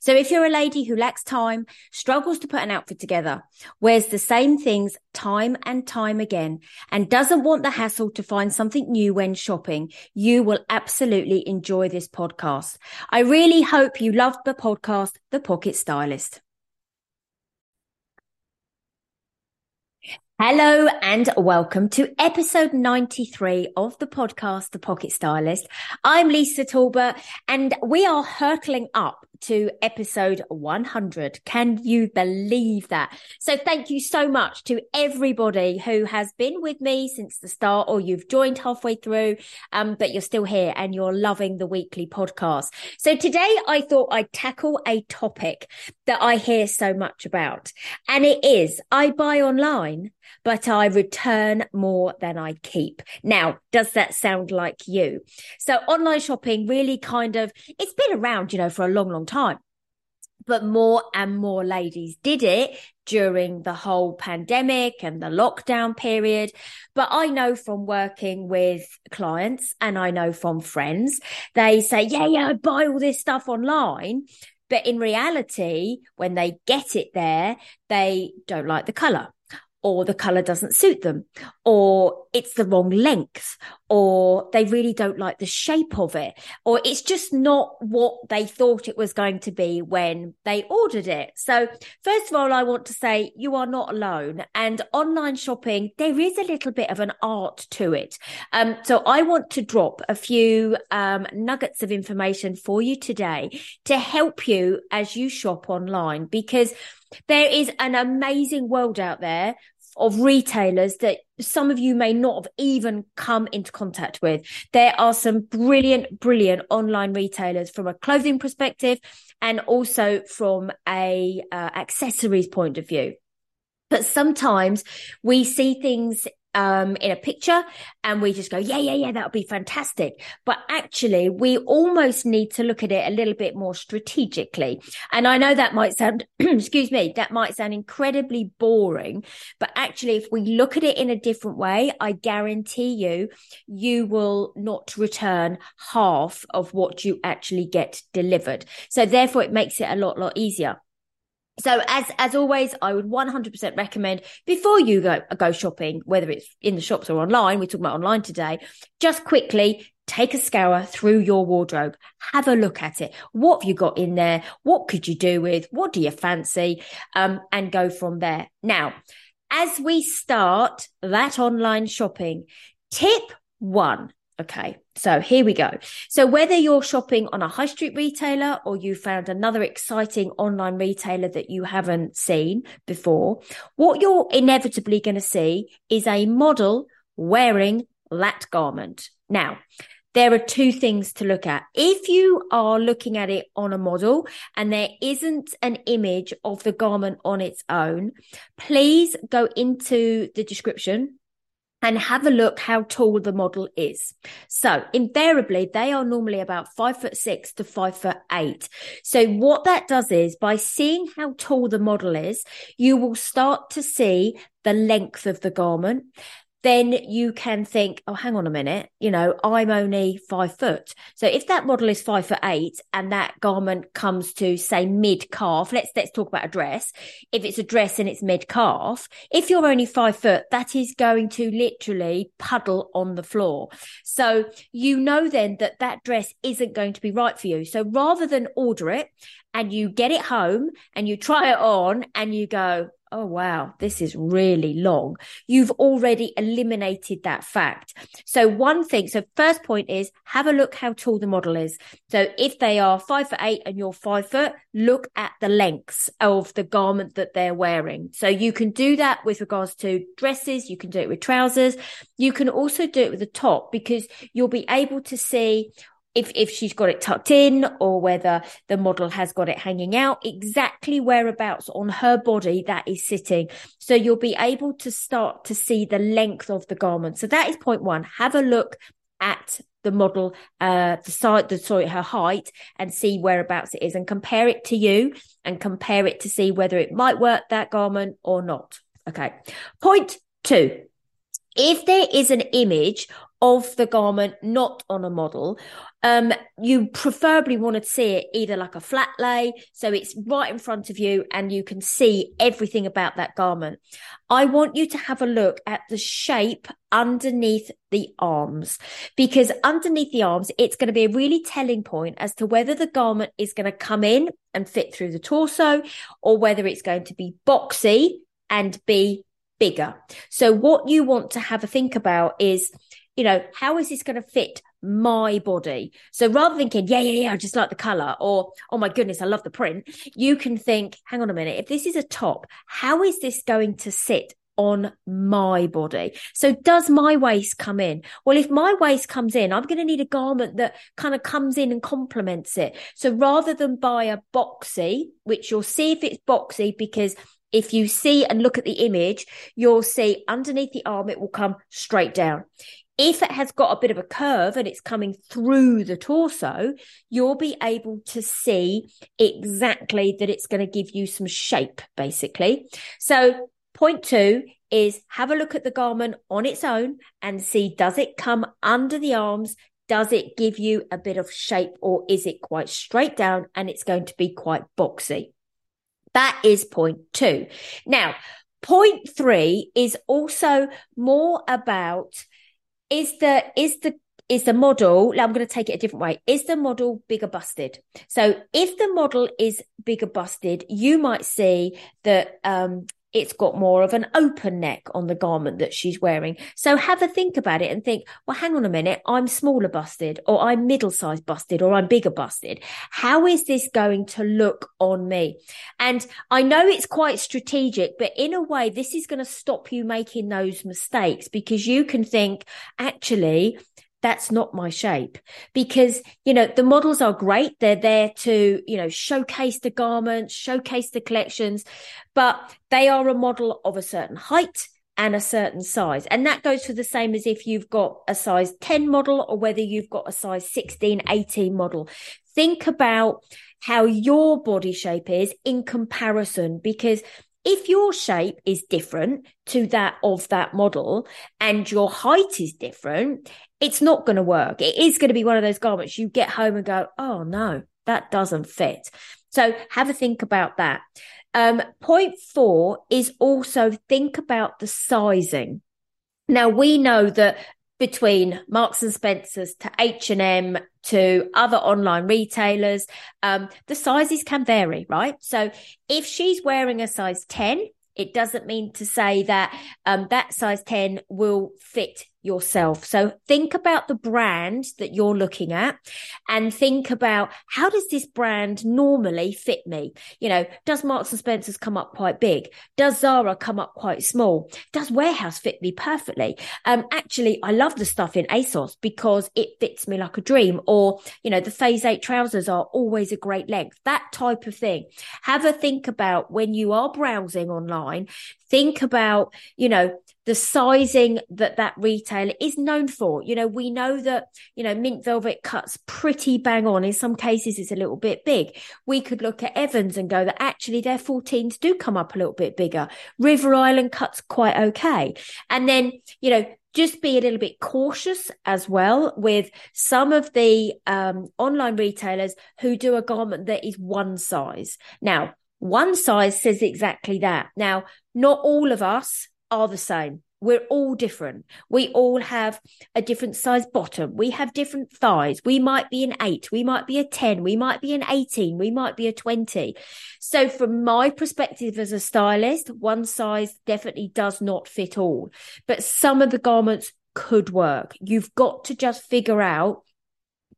So if you're a lady who lacks time, struggles to put an outfit together, wears the same things time and time again, and doesn't want the hassle to find something new when shopping, you will absolutely enjoy this podcast. I really hope you loved the podcast, The Pocket Stylist. Hello and welcome to episode 93 of the podcast, The Pocket Stylist. I'm Lisa Talbot and we are hurtling up to episode 100. Can you believe that? So thank you so much to everybody who has been with me since the start or you've joined halfway through, um, but you're still here and you're loving the weekly podcast. So today I thought I'd tackle a topic that I hear so much about. And it is I buy online, but I return more than I keep. Now, does that sound like you? So online shopping really kind of, it's been around, you know, for a long, long time but more and more ladies did it during the whole pandemic and the lockdown period. But I know from working with clients and I know from friends, they say, yeah, yeah, I buy all this stuff online. But in reality, when they get it there, they don't like the color or the color doesn't suit them, or it's the wrong length, or they really don't like the shape of it, or it's just not what they thought it was going to be when they ordered it. So, first of all, I want to say you are not alone. And online shopping, there is a little bit of an art to it. Um, so, I want to drop a few um, nuggets of information for you today to help you as you shop online because there is an amazing world out there of retailers that some of you may not have even come into contact with. There are some brilliant, brilliant online retailers from a clothing perspective and also from a uh, accessories point of view. But sometimes we see things um, in a picture and we just go, yeah, yeah, yeah, that'll be fantastic. But actually, we almost need to look at it a little bit more strategically. And I know that might sound, excuse me, that might sound incredibly boring, but actually, if we look at it in a different way, I guarantee you, you will not return half of what you actually get delivered. So therefore, it makes it a lot, lot easier. So as as always, I would 100% recommend before you go go shopping, whether it's in the shops or online. We're talking about online today. Just quickly take a scour through your wardrobe. Have a look at it. What have you got in there? What could you do with? What do you fancy? Um, and go from there. Now, as we start that online shopping, tip one Okay, so here we go. So whether you're shopping on a high street retailer or you found another exciting online retailer that you haven't seen before, what you're inevitably going to see is a model wearing that garment. Now, there are two things to look at. If you are looking at it on a model and there isn't an image of the garment on its own, please go into the description and have a look how tall the model is. So invariably, they are normally about five foot six to five foot eight. So what that does is by seeing how tall the model is, you will start to see the length of the garment then you can think, oh, hang on a minute, you know, I'm only five foot. So if that model is five foot eight and that garment comes to say mid calf, let's let's talk about a dress. If it's a dress and it's mid calf, if you're only five foot, that is going to literally puddle on the floor. So you know then that that dress isn't going to be right for you. So rather than order it and you get it home and you try it on and you go, oh wow, this is really long. You've already eliminated that fact. So one thing, so first point is have a look how tall the model is. So if they are five foot eight and you're five foot, look at the lengths of the garment that they're wearing. So you can do that with regards to dresses. You can do it with trousers. You can also do it with the top because you'll be able to see if if she's got it tucked in or whether the model has got it hanging out exactly whereabouts on her body that is sitting. So you'll be able to start to see the length of the garment. So that is point 1 have a look at the model uh the side the sorry her height and see whereabouts it is and compare it to you and compare it to see whether it might work that garment or not. Okay. Point 2 if there is an image of the garment not on a model um, you preferably want to see it either like a flat lay, so it's right in front of you and you can see everything about that garment. I want you to have a look at the shape underneath the arms because underneath the arms, it's going to be a really telling point as to whether the garment is going to come in and fit through the torso or whether it's going to be boxy and be bigger. So what you want to have a think about is, you know, how is this going to fit my body. So rather than thinking, yeah, yeah, yeah, I just like the color, or oh my goodness, I love the print, you can think, hang on a minute, if this is a top, how is this going to sit on my body. So does my waist come in? Well, if my waist comes in, I'm going to need a garment that kind of comes in and complements it. So rather than buy a boxy, which you'll see if it's boxy because if you see and look at the image, you'll see underneath the arm, it will come straight down. If it has got a bit of a curve and it's coming through the torso, you'll be able to see exactly that it's going to give you some shape, basically. So, point two is have a look at the garment on its own and see does it come under the arms? Does it give you a bit of shape or is it quite straight down and it's going to be quite boxy? That is point two. Now, point three is also more about is the is the is the model Now i'm going to take it a different way. Is the model bigger busted? So if the model is bigger busted you might see that um, it's got more of an open neck on the garment that she's wearing. So have a think about it and think, well, hang on a minute, I'm smaller busted, or I'm middle sized busted, or I'm bigger busted. How is this going to look on me? And I know it's quite strategic, but in a way, this is going to stop you making those mistakes because you can think, actually, that's not my shape. Because you know the models are great. They're there to you know showcase the garments showcase the collections but they are a model of a certain height and a certain size. And that goes for the same as if you've got a size 10 model or whether you've got a size 16 18 model. Think about how your body shape is in comparison because if your shape is different to that of that model and your height is different, it's not going to work. It is going to be one of those garments you get home and go, oh no, that doesn't fit. So have a think about that. Um, point four is also think about the sizing. Now we know that between Marks and Spencers to H&M to other online retailers, um, the sizes can vary, right? So if she's wearing a size 10, it doesn't mean to say that um, that size 10 will fit yourself. So think about the brand that you're looking at and think about how does this brand normally fit me? You know, does Marks and Spencer's come up quite big? Does Zara come up quite small? Does Warehouse fit me perfectly? Um, actually, I love the stuff in ASOS because it fits me like a dream or, you know, the phase eight trousers are always a great length, that type of thing. Have a think about when you are browsing online, think about, you know, the sizing that that retailer is known for. You know, we know that, you know, mint velvet cuts pretty bang on. In some cases, it's a little bit big. We could look at Evans and go that actually their 14s do come up a little bit bigger. River Island cuts quite okay. And then, you know, just be a little bit cautious as well with some of the um, online retailers who do a garment that is one size. Now, one size says exactly that. Now, not all of us are the same. We're all different. We all have a different size bottom. We have different thighs. We might be an eight. We might be a 10. We might be an 18. We might be a 20. So from my perspective as a stylist, one size definitely does not fit all, but some of the garments could work. You've got to just figure out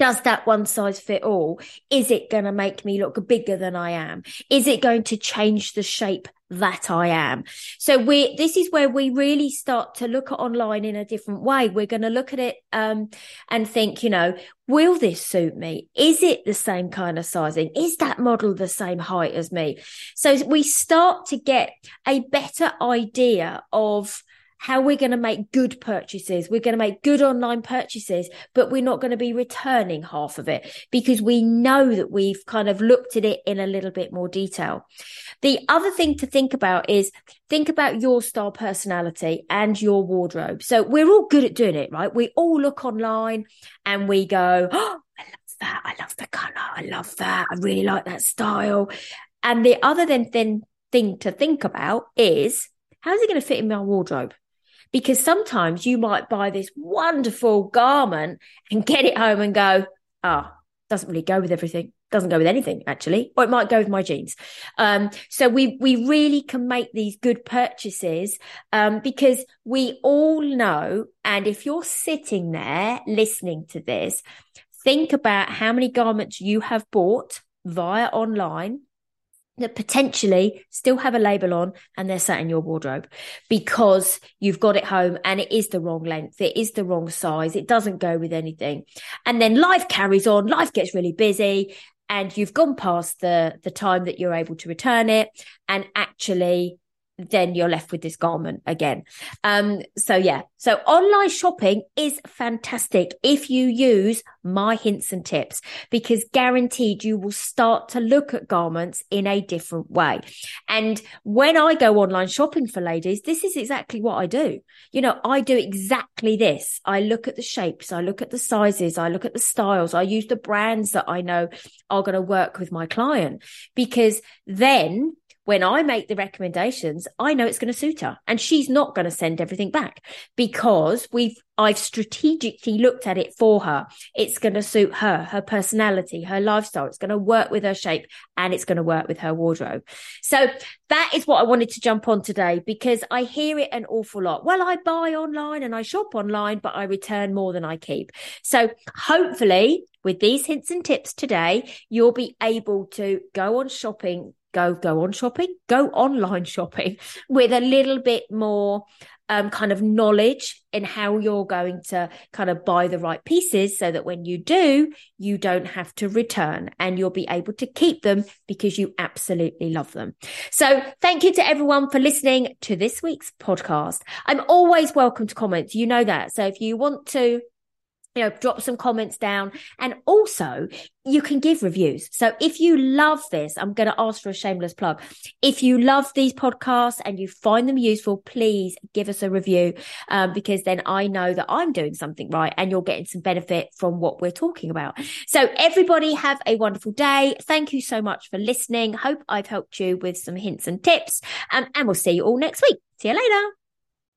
does that one size fit all? Is it going to make me look bigger than I am? Is it going to change the shape that I am. So we this is where we really start to look at online in a different way. We're going to look at it um, and think, you know, will this suit me? Is it the same kind of sizing? Is that model the same height as me? So we start to get a better idea of how we're going to make good purchases. We're going to make good online purchases, but we're not going to be returning half of it because we know that we've kind of looked at it in a little bit more detail. The other thing to think about is think about your style personality and your wardrobe. So we're all good at doing it, right? We all look online and we go, Oh, I love that. I love the color. I love that. I really like that style. And the other than thing, thing to think about is how's it going to fit in my wardrobe? Because sometimes you might buy this wonderful garment and get it home and go, ah, oh, doesn't really go with everything. Doesn't go with anything actually, or it might go with my jeans. Um, so we we really can make these good purchases um, because we all know. And if you're sitting there listening to this, think about how many garments you have bought via online that potentially still have a label on and they're sat in your wardrobe because you've got it home and it is the wrong length. It is the wrong size. It doesn't go with anything. And then life carries on. Life gets really busy and you've gone past the, the time that you're able to return it. And actually then you're left with this garment again. Um, so yeah, so online shopping is fantastic if you use my hints and tips because guaranteed you will start to look at garments in a different way. And when I go online shopping for ladies, this is exactly what I do. You know, I do exactly this. I look at the shapes, I look at the sizes, I look at the styles, I use the brands that I know are going to work with my client because then when I make the recommendations, I know it's going to suit her and she's not going to send everything back because we've, I've strategically looked at it for her. It's going to suit her, her personality, her lifestyle. It's going to work with her shape and it's going to work with her wardrobe. So that is what I wanted to jump on today because I hear it an awful lot. Well, I buy online and I shop online, but I return more than I keep. So hopefully with these hints and tips today, you'll be able to go on shopping go go on shopping, go online shopping with a little bit more um, kind of knowledge in how you're going to kind of buy the right pieces so that when you do, you don't have to return and you'll be able to keep them because you absolutely love them. So thank you to everyone for listening to this week's podcast. I'm always welcome to comments. You know that. So if you want to you know, drop some comments down. And also, you can give reviews. So if you love this, I'm going to ask for a shameless plug. If you love these podcasts and you find them useful, please give us a review um, because then I know that I'm doing something right and you're getting some benefit from what we're talking about. So everybody have a wonderful day. Thank you so much for listening. Hope I've helped you with some hints and tips um, and we'll see you all next week. See you later.